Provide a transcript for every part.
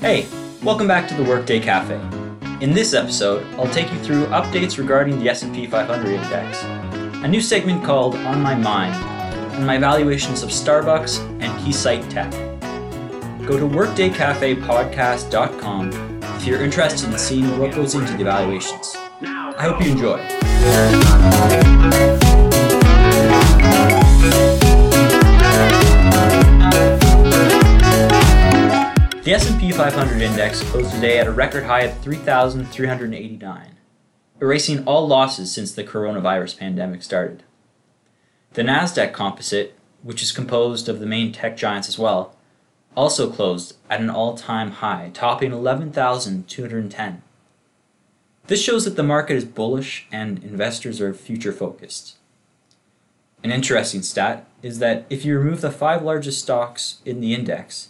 Hey, welcome back to the Workday Cafe. In this episode, I'll take you through updates regarding the S&P 500 index, a new segment called On My Mind, and my evaluations of Starbucks and Keysight Tech. Go to workdaycafepodcast.com if you're interested in seeing what goes into the evaluations. I hope you enjoy. The S&P 500 index closed today at a record high of 3,389, erasing all losses since the coronavirus pandemic started. The Nasdaq Composite, which is composed of the main tech giants as well, also closed at an all-time high, topping 11,210. This shows that the market is bullish and investors are future focused. An interesting stat is that if you remove the five largest stocks in the index,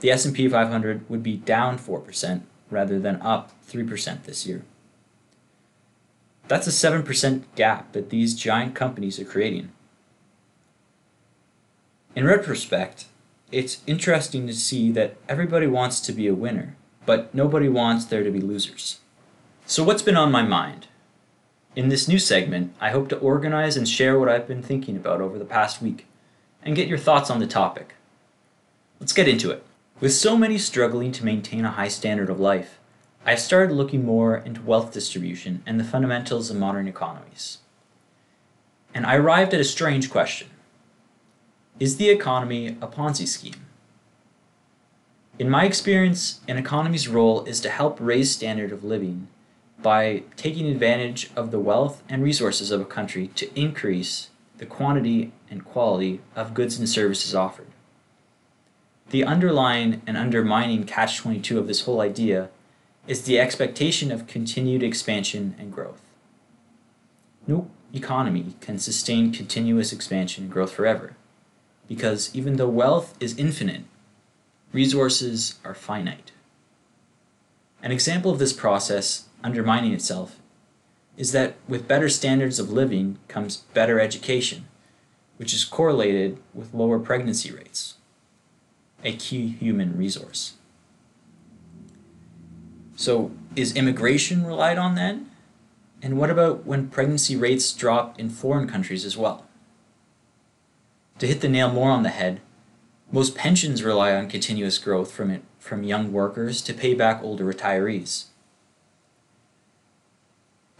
the S&P 500 would be down 4% rather than up 3% this year. That's a 7% gap that these giant companies are creating. In retrospect, it's interesting to see that everybody wants to be a winner, but nobody wants there to be losers. So, what's been on my mind? In this new segment, I hope to organize and share what I've been thinking about over the past week and get your thoughts on the topic. Let's get into it. With so many struggling to maintain a high standard of life, I started looking more into wealth distribution and the fundamentals of modern economies. And I arrived at a strange question Is the economy a Ponzi scheme? In my experience, an economy's role is to help raise standard of living by taking advantage of the wealth and resources of a country to increase the quantity and quality of goods and services offered. The underlying and undermining catch 22 of this whole idea is the expectation of continued expansion and growth. No economy can sustain continuous expansion and growth forever, because even though wealth is infinite, resources are finite. An example of this process undermining itself is that with better standards of living comes better education, which is correlated with lower pregnancy rates a key human resource. So, is immigration relied on then? And what about when pregnancy rates drop in foreign countries as well? To hit the nail more on the head, most pensions rely on continuous growth from it, from young workers to pay back older retirees.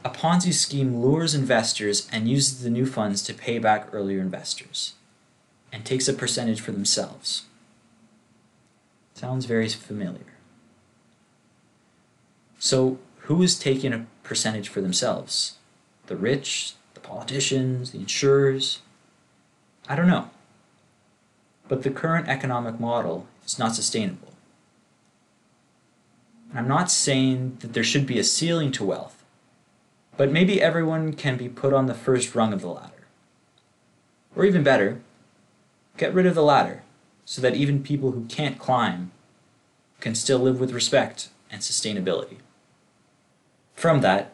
A Ponzi scheme lures investors and uses the new funds to pay back earlier investors and takes a percentage for themselves. Sounds very familiar. So, who is taking a percentage for themselves? The rich, the politicians, the insurers? I don't know. But the current economic model is not sustainable. I'm not saying that there should be a ceiling to wealth, but maybe everyone can be put on the first rung of the ladder. Or even better, get rid of the ladder so that even people who can't climb can still live with respect and sustainability. From that,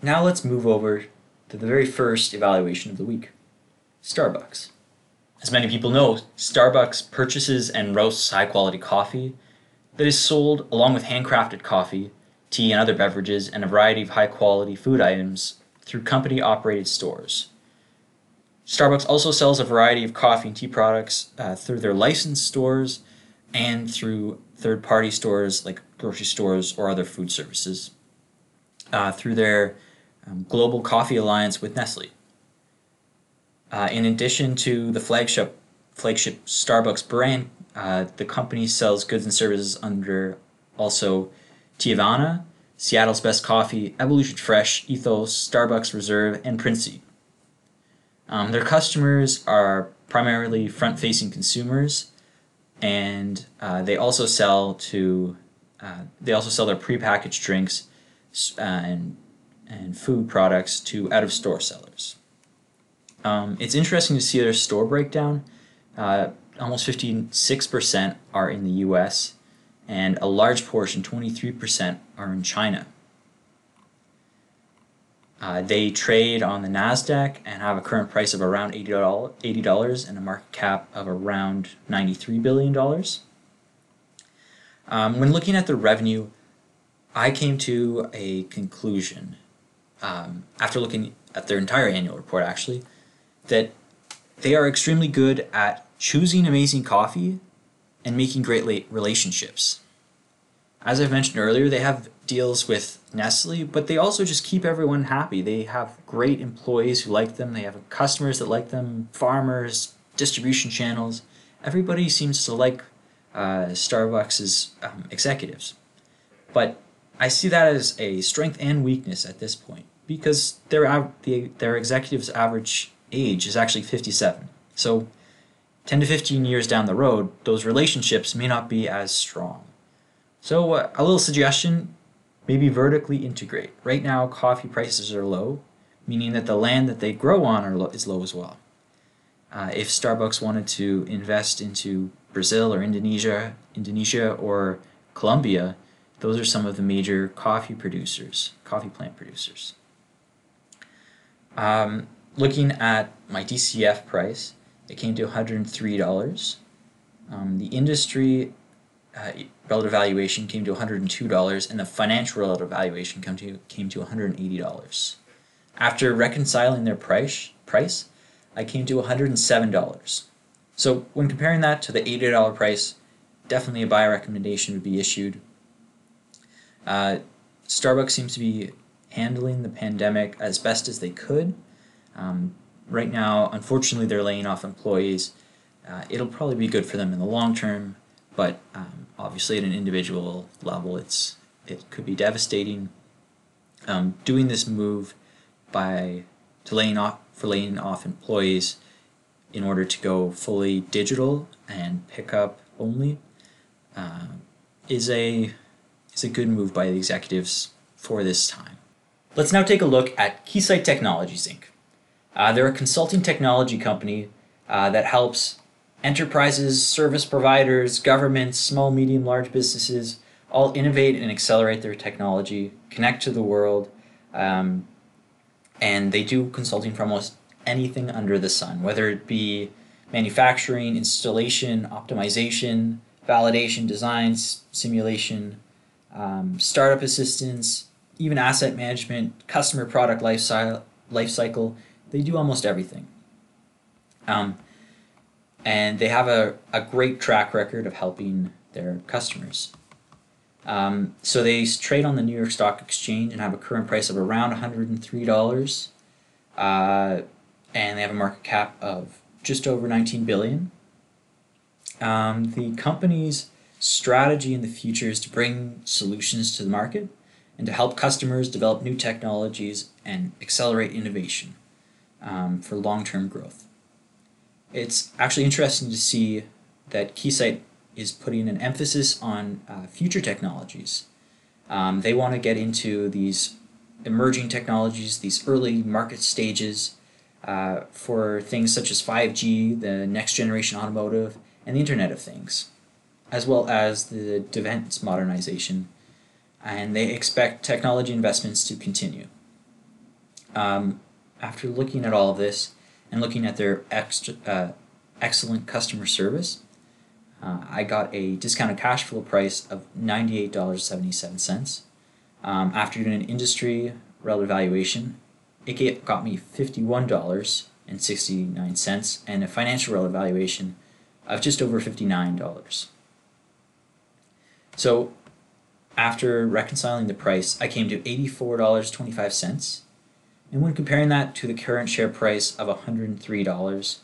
now let's move over to the very first evaluation of the week Starbucks. As many people know, Starbucks purchases and roasts high quality coffee that is sold along with handcrafted coffee, tea, and other beverages, and a variety of high quality food items through company operated stores. Starbucks also sells a variety of coffee and tea products uh, through their licensed stores and through third party stores like grocery stores or other food services uh, through their um, global coffee alliance with Nestle. Uh, in addition to the flagship flagship Starbucks brand, uh, the company sells goods and services under also Teavana, Seattle's Best Coffee, Evolution Fresh, Ethos, Starbucks Reserve, and Princi. Um, their customers are primarily front facing consumers, and uh, they also sell to uh, they also sell their prepackaged drinks uh, and and food products to out of store sellers. Um, it's interesting to see their store breakdown. Uh, almost 56% are in the US, and a large portion, 23%, are in China. Uh, they trade on the NASDAQ and have a current price of around $80, $80 and a market cap of around $93 billion. Um, when looking at the revenue, I came to a conclusion um, after looking at their entire annual report, actually, that they are extremely good at choosing amazing coffee and making great relationships. As I've mentioned earlier, they have deals with Nestle, but they also just keep everyone happy. They have great employees who like them, they have customers that like them, farmers, distribution channels. Everybody seems to like uh, Starbucks' um, executives. But I see that as a strength and weakness at this point because their their executives' average age is actually 57. So 10 to 15 years down the road, those relationships may not be as strong. So uh, a little suggestion, maybe vertically integrate. Right now, coffee prices are low, meaning that the land that they grow on lo- is low as well. Uh, if Starbucks wanted to invest into Brazil or Indonesia, Indonesia or Colombia, those are some of the major coffee producers, coffee plant producers. Um, looking at my DCF price, it came to $103. Um, the industry uh, relative valuation came to $102, and the financial relative valuation came to, came to $180. After reconciling their price, price, I came to $107. So when comparing that to the $80 price, definitely a buy recommendation would be issued. Uh, Starbucks seems to be handling the pandemic as best as they could. Um, right now, unfortunately, they're laying off employees. Uh, it'll probably be good for them in the long term, but um, obviously, at an individual level, it's it could be devastating. Um, doing this move by to laying off for laying off employees in order to go fully digital and pick up only uh, is a is a good move by the executives for this time. Let's now take a look at Keysight Technologies Inc. Uh, they're a consulting technology company uh, that helps enterprises, service providers, governments, small, medium, large businesses all innovate and accelerate their technology, connect to the world, um, and they do consulting for almost anything under the sun, whether it be manufacturing, installation, optimization, validation, designs, simulation, um, startup assistance, even asset management, customer product life, life cycle. They do almost everything. Um, and they have a, a great track record of helping their customers. Um, so they trade on the New York Stock Exchange and have a current price of around $103. Uh, and they have a market cap of just over 19 billion. Um, the company's strategy in the future is to bring solutions to the market and to help customers develop new technologies and accelerate innovation um, for long-term growth. It's actually interesting to see that Keysight is putting an emphasis on uh, future technologies. Um, they want to get into these emerging technologies, these early market stages, uh, for things such as 5G, the next generation automotive, and the Internet of Things, as well as the defense modernization. And they expect technology investments to continue. Um, after looking at all of this and looking at their extra, uh, excellent customer service, uh, I got a discounted cash flow price of $98.77. Um, after doing an industry relative valuation, it got me $51.69 and a financial relative valuation of just over $59. So after reconciling the price, I came to $84.25. And when comparing that to the current share price of $103,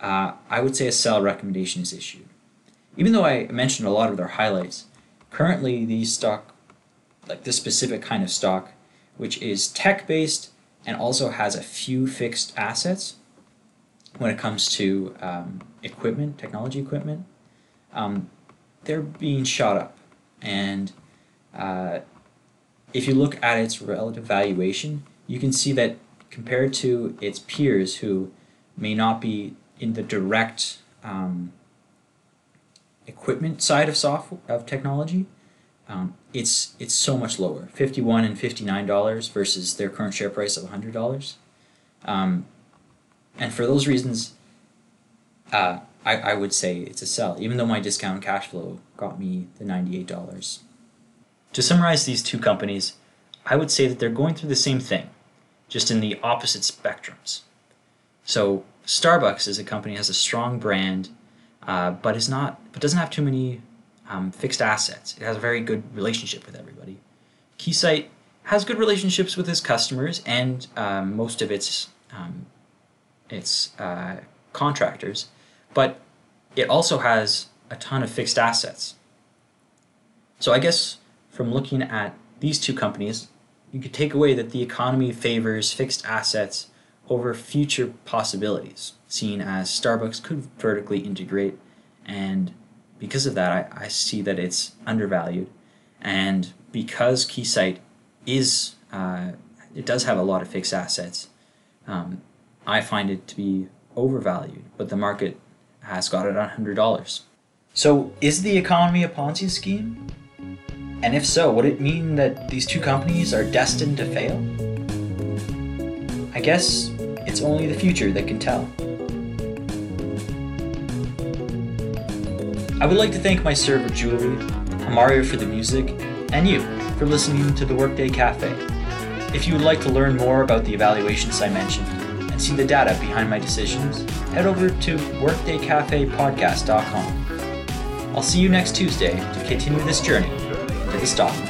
uh, I would say a sell recommendation is issued. Even though I mentioned a lot of their highlights, currently these stock, like this specific kind of stock, which is tech based and also has a few fixed assets when it comes to um, equipment, technology equipment, um, they're being shot up. And uh, if you look at its relative valuation, you can see that compared to its peers who may not be in the direct um, equipment side of software of technology, um, it's it's so much lower, fifty one and fifty nine dollars versus their current share price of hundred dollars, um, and for those reasons, uh, I, I would say it's a sell, even though my discount cash flow got me the $98. To summarize these two companies, I would say that they're going through the same thing, just in the opposite spectrums. So Starbucks is a company has a strong brand, uh, but is not but doesn't have too many um, fixed assets. It has a very good relationship with everybody. Keysight has good relationships with its customers and um, most of its um, its uh, contractors, but it also has a ton of fixed assets. So I guess from looking at these two companies, you could take away that the economy favors fixed assets over future possibilities, seen as Starbucks could vertically integrate, and because of that, I, I see that it's undervalued. And because Keysight is, uh, it does have a lot of fixed assets, um, I find it to be overvalued, but the market has got it at $100. So, is the economy a Ponzi scheme? And if so, would it mean that these two companies are destined to fail? I guess it's only the future that can tell. I would like to thank my server Julie, Amarià for the music, and you for listening to the Workday Cafe. If you would like to learn more about the evaluations I mentioned and see the data behind my decisions, head over to workdaycafepodcast.com. I'll see you next Tuesday to continue this journey to the market.